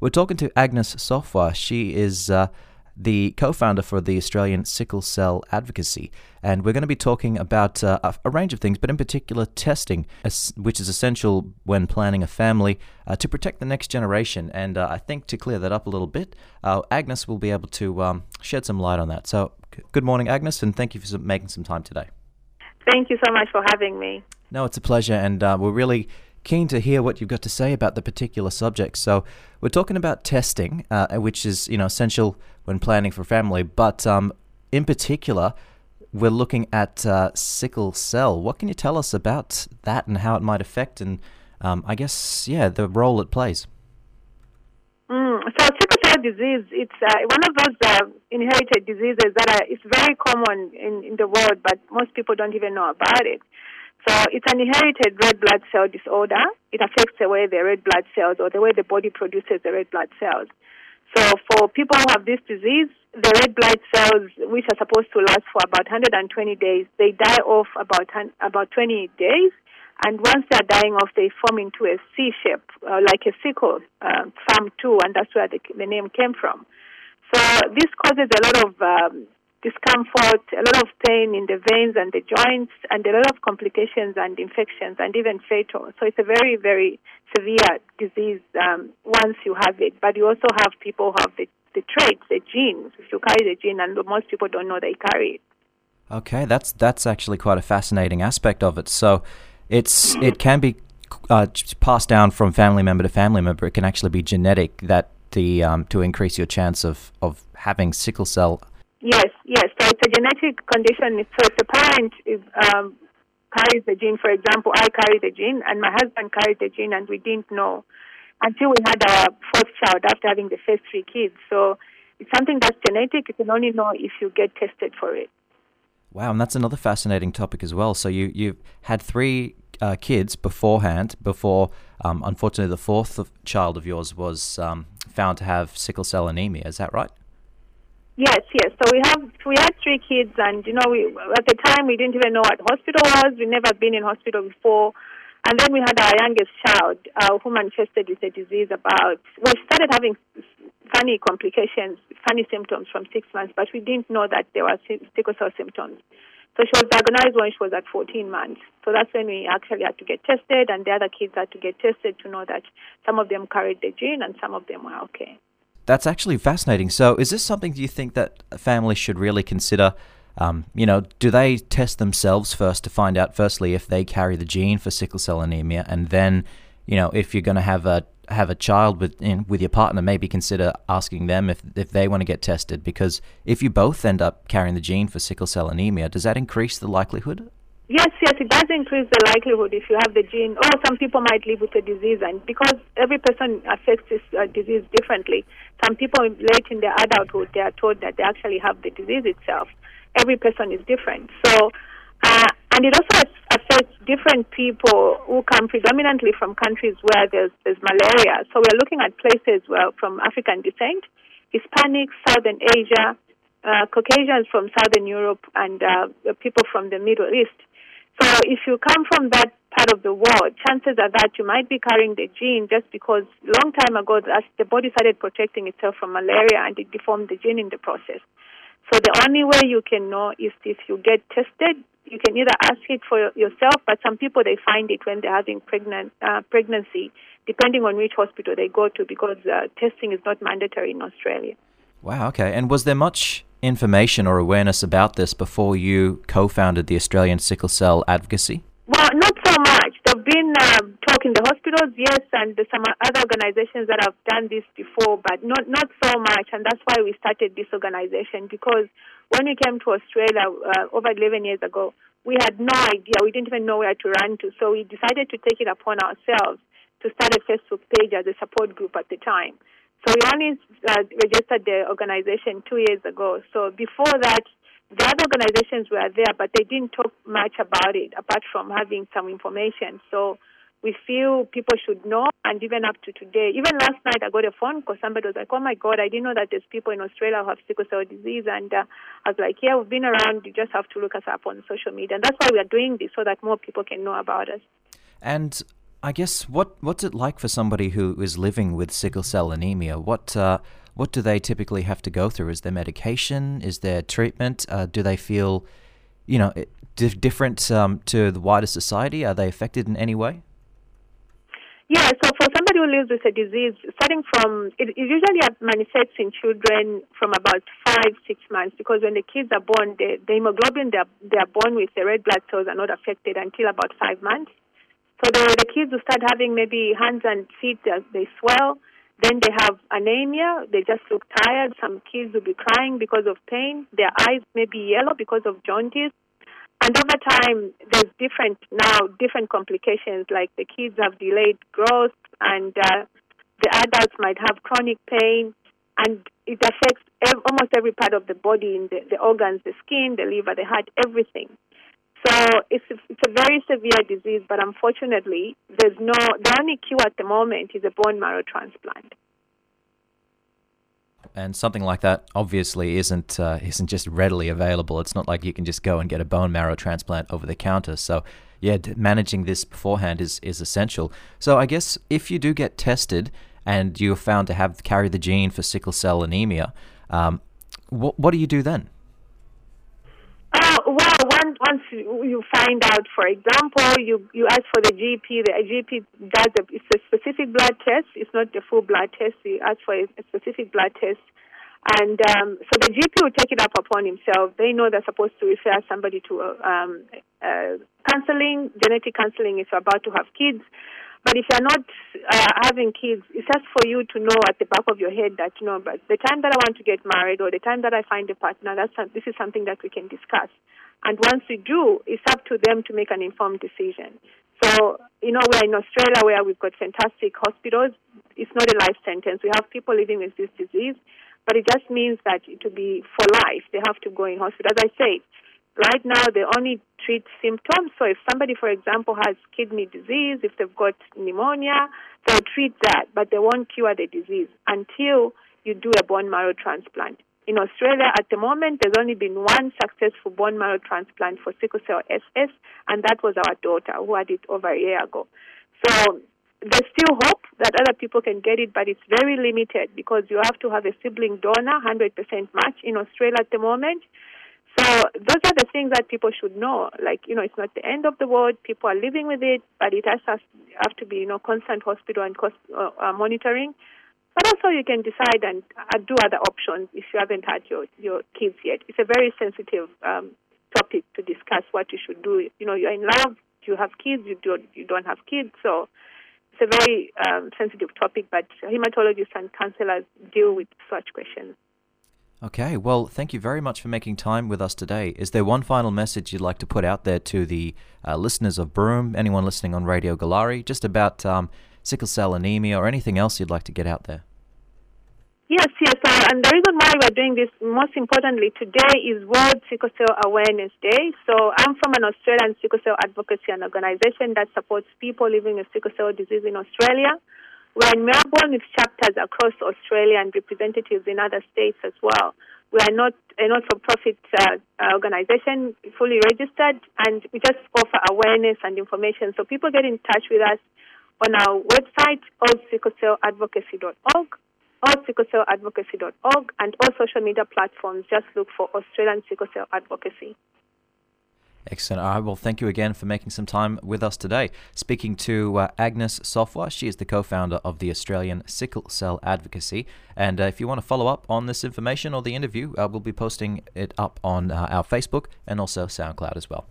we're talking to Agnes Nsofwa. She is uh, the co founder for the Australian Sickle Cell Advocacy. And we're going to be talking about uh, a, range of things, but in particular, testing, which is essential when planning a family uh, to protect the next generation. And uh, I think to clear that up a little bit, uh, Agnes will be able to um, shed some light on that. So, good morning, Agnes, and thank you for making some time today. Thank you so much for having me. No, it's a pleasure, and uh, we're really keen to hear what you've got to say about the particular subject. So we're talking about testing, uh, which is you know essential when planning for family, but um, in particular, we're looking at uh, sickle cell. What can you tell us about that and how it might affect, and um, I guess yeah, the role it plays. Mm, so sickle cell disease, it's uh, one of those uh, inherited diseases that are, it's very common in, in the world, but most people don't even know about it. So it's an inherited red blood cell disorder. It affects the way the red blood cells or the way the body produces the red blood cells. So for people who have this disease, the red blood cells, which are supposed to last for about 120 days, they die off about about 20 days. And once they're dying off, they form into a C shape, uh, like a sickle, uh, FAM2, and that's where the, the name came from. So this causes a lot of um, discomfort, a lot of pain in the veins and the joints, and a lot of complications and infections, and even fatal. So it's a very, very severe disease um, once you have it. But you also have people who have the, the traits, the genes. If you carry the gene, and most people don't know they carry it. Okay, that's that's actually quite a fascinating aspect of it. So, it's it can be uh, passed down from family member to family member. It can actually be genetic that the um, to increase your chance of of having sickle cell Yes, yes. So it's a genetic condition. So if the parent is, um, carries the gene, for example, I carry the gene and my husband carried the gene and we didn't know until we had our fourth child after having the first three kids. So it's something that's genetic. You can only know if you get tested for it. Wow, and that's another fascinating topic as well. So you you had three uh, kids beforehand, before um, unfortunately the fourth child of yours was um, found to have sickle cell anemia. Is that right? Yes, yes. So we have we had three kids, and you know, we at the time we didn't even know what hospital was. We never been in hospital before, and then we had our youngest child uh, who manifested with a disease. About well, started having funny complications, funny symptoms from six months, but we didn't know that there were sickle cell symptoms. So she was diagnosed when she was at 14 months. So that's when we actually had to get tested, and the other kids had to get tested to know that some of them carried the gene and some of them were okay. That's actually fascinating. So, is this something do you think that families should really consider? Um, you know, do they test themselves first to find out, firstly, if they carry the gene for sickle cell anemia, and then, you know, if you're going to have a have a child with in, with your partner, maybe consider asking them if if they want to get tested. Because if you both end up carrying the gene for sickle cell anemia, does that increase the likelihood Yes, yes, it does increase the likelihood if you have the gene. Or some people might live with the disease, and because every person affects this uh, disease differently, some people late in their adulthood they are told that they actually have the disease itself. Every person is different. So, uh, and it also affects different people who come predominantly from countries where there's, there's malaria. So we're looking at places where from African descent, Hispanics, Southern Asia, uh, Caucasians from Southern Europe, and uh, people from the Middle East. So if you come from that part of the world, chances are that you might be carrying the gene just because long time ago the body started protecting itself from malaria and it deformed the gene in the process. So the only way you can know is if you get tested. You can either ask it for yourself, but some people they find it when they're having pregnant uh, pregnancy, depending on which hospital they go to, because uh, testing is not mandatory in Australia. Wow. Okay. And was there much information or awareness about this before you co founded the Australian Sickle Cell Advocacy? Well, not so much. There have been uh, talk in the hospitals, yes, and some other organizations that have done this before, but not, not so much. And that's why we started this organization because when we came to Australia uh, over 11 years ago, we had no idea. We didn't even know where to run to. So we decided to take it upon ourselves to start a Facebook page as a support group at the time. So only uh, registered the organization two years ago. So before that, the other organizations were there, but they didn't talk much about it apart from having some information. So we feel people should know, and even up to today, even last night I got a phone call. Somebody was like, "Oh my God, I didn't know that there's people in Australia who have sickle cell disease." And uh, I was like, "Yeah, we've been around. You just have to look us up on social media, and that's why we are doing this so that more people can know about us." And I guess what what's it like for somebody who is living with sickle cell anemia? What uh, what do they typically have to go through? Is there medication? Is there treatment? Uh, do they feel, you know, different um, to the wider society? Are they affected in any way? Yeah, so for somebody who lives with a disease, starting from, it, it usually manifests in children from about five, six months because when the kids are born, the, the hemoglobin they're, they're born with, the red blood cells are not affected until about five months. So the, the kids will start having maybe hands and feet, as they swell. Then they have anemia, they just look tired. Some kids will be crying because of pain. Their eyes may be yellow because of jaundice. And over time, there's different now different complications like the kids have delayed growth, and uh, the adults might have chronic pain, and it affects ev- almost every part of the body, in the, the organs, the skin, the liver, the heart, everything. So it's it's a very severe disease, but unfortunately, there's no the only cure at the moment is a bone marrow transplant and something like that obviously isn't uh, isn't just readily available. It's not like you can just go and get a bone marrow transplant over the counter. So yeah, managing this beforehand is is essential. So I guess if you do get tested and you're found to have carry the gene for sickle cell anemia, um, what what do you do then? Well, once, once you find out, for example, you, you ask for the GP, the GP does a, it's a specific blood test. It's not a full blood test. You ask for a, a specific blood test. And um, so the GP will take it up upon himself. They know they're supposed to refer somebody to um, uh, counseling, genetic counseling if you're about to have kids. But if you're not uh, having kids, it's just for you to know at the back of your head that you know. But the time that I want to get married or the time that I find a partner, that's this is something that we can discuss. And once we do, it's up to them to make an informed decision. So you know, we're in Australia where we've got fantastic hospitals. It's not a life sentence. We have people living with this disease, but it just means that it to be for life, they have to go in hospital. As I say, Right now, they only treat symptoms. So if somebody, for example, has kidney disease, if they've got pneumonia, they'll treat that, but they won't cure the disease until you do a bone marrow transplant. In Australia, at the moment, there's only been one successful bone marrow transplant for sickle cell SS, and that was our daughter who had it over a year ago. So there's still hope that other people can get it, but it's very limited because you have to have a sibling donor, 100% match in Australia at the moment. So those are the things that people should know. Like, you know, it's not the end of the world. People are living with it, but it has, has have to be, you know, constant hospital and cost, uh, uh, monitoring. But also you can decide and uh, do other options if you haven't had your, your kids yet. It's a very sensitive um, topic to discuss what you should do. You know, you're in love, you have kids, you don't, you don't have kids. So it's a very um, sensitive topic, but hematologists and counselors deal with such questions. Okay, well, thank you very much for making time with us today. Is there one final message you'd like to put out there to the uh, listeners of Broome, anyone listening on Radio Goolarri, just about um, sickle cell anemia or anything else you'd like to get out there? Yes, yes, uh, and the reason why we're doing this, most importantly, today is World Sickle Cell Awareness Day. So I'm from an Australian sickle cell advocacy and organization that supports people living with sickle cell disease in Australia. We're in Melbourne with chapters across Australia and representatives in other states as well. We are not a not-for-profit uh, organization, fully registered, and we just offer awareness and information. So people get in touch with us on our website, aussicklecelladvocacy.org, aussicklecelladvocacy.org, and all social media platforms. Just look for Australian Sickle Cell Advocacy. Excellent. All right. Well, thank you again for making some time with us today. Speaking to uh, Agnes Nsofwa, she is the co founder of the Australian Sickle Cell Advocacy. And uh, if you want to follow up on this information or the interview, uh, we'll be posting it up on uh, our Facebook and also SoundCloud as well.